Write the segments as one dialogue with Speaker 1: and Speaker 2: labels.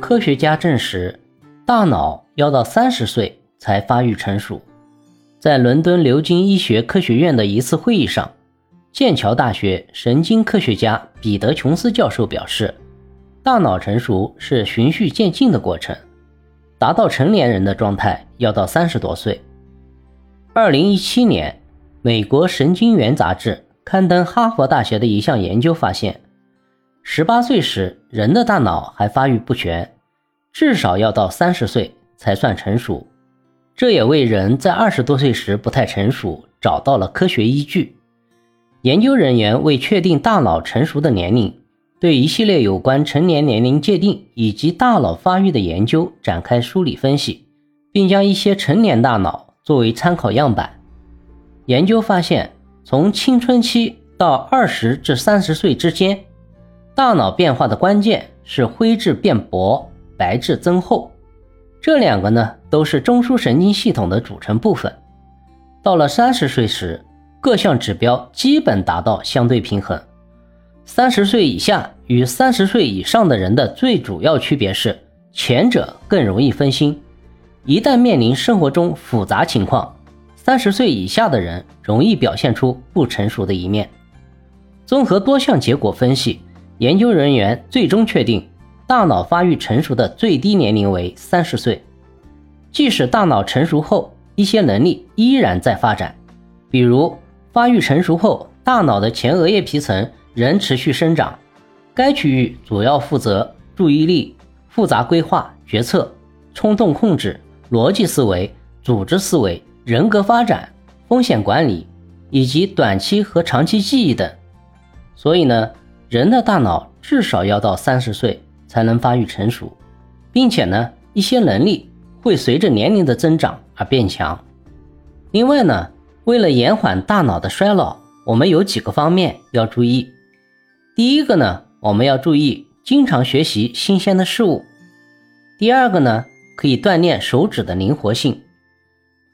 Speaker 1: 科学家证实，大脑要到三十岁才发育成熟。在伦敦牛津医学科学院的一次会议上，剑桥大学神经科学家彼得·琼斯教授表示，大脑成熟是循序渐进的过程，达到成年人的状态要到三十多岁。二零一七年，美国神经元杂志刊登哈佛大学的一项研究发现，十八岁时人的大脑还发育不全，至少要到三十岁才算成熟。这也为人在二十多岁时不太成熟找到了科学依据。研究人员为确定大脑成熟的年龄，对一系列有关成年年龄界定以及大脑发育的研究展开梳理分析，并将一些成年大脑作为参考样板。研究发现，从青春期到二十至三十岁之间，大脑变化的关键是灰质变薄，白质增厚。这两个呢，都是中枢神经系统的组成部分。到了三十岁时，各项指标基本达到相对平衡。三十岁以下与三十岁以上的人的最主要区别是，前者更容易分心，一旦面临生活中复杂情况，三十岁以下的人容易表现出不成熟的一面。综合多项结果分析，研究人员最终确定。大脑发育成熟的最低年龄为三十岁，即使大脑成熟后，一些能力依然在发展，比如发育成熟后，大脑的前额叶皮层仍持续生长，该区域主要负责注意力、复杂规划、决策、冲动控制、逻辑思维、组织思维、人格发展、风险管理以及短期和长期记忆等。所以呢，人的大脑至少要到三十岁。才能发育成熟，并且呢，一些能力会随着年龄的增长而变强。另外呢，为了延缓大脑的衰老，我们有几个方面要注意。第一个呢，我们要注意经常学习新鲜的事物；第二个呢，可以锻炼手指的灵活性；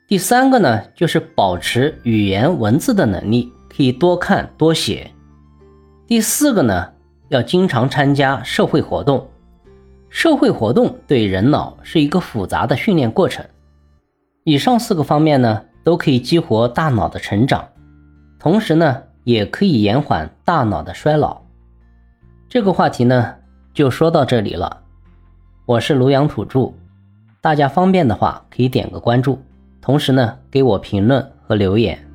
Speaker 1: 第三个呢，就是保持语言文字的能力，可以多看多写；第四个呢。要经常参加社会活动，社会活动对人脑是一个复杂的训练过程。以上四个方面呢，都可以激活大脑的成长，同时呢，也可以延缓大脑的衰老。这个话题呢，就说到这里了。我是庐阳土著，大家方便的话可以点个关注，同时呢，给我评论和留言。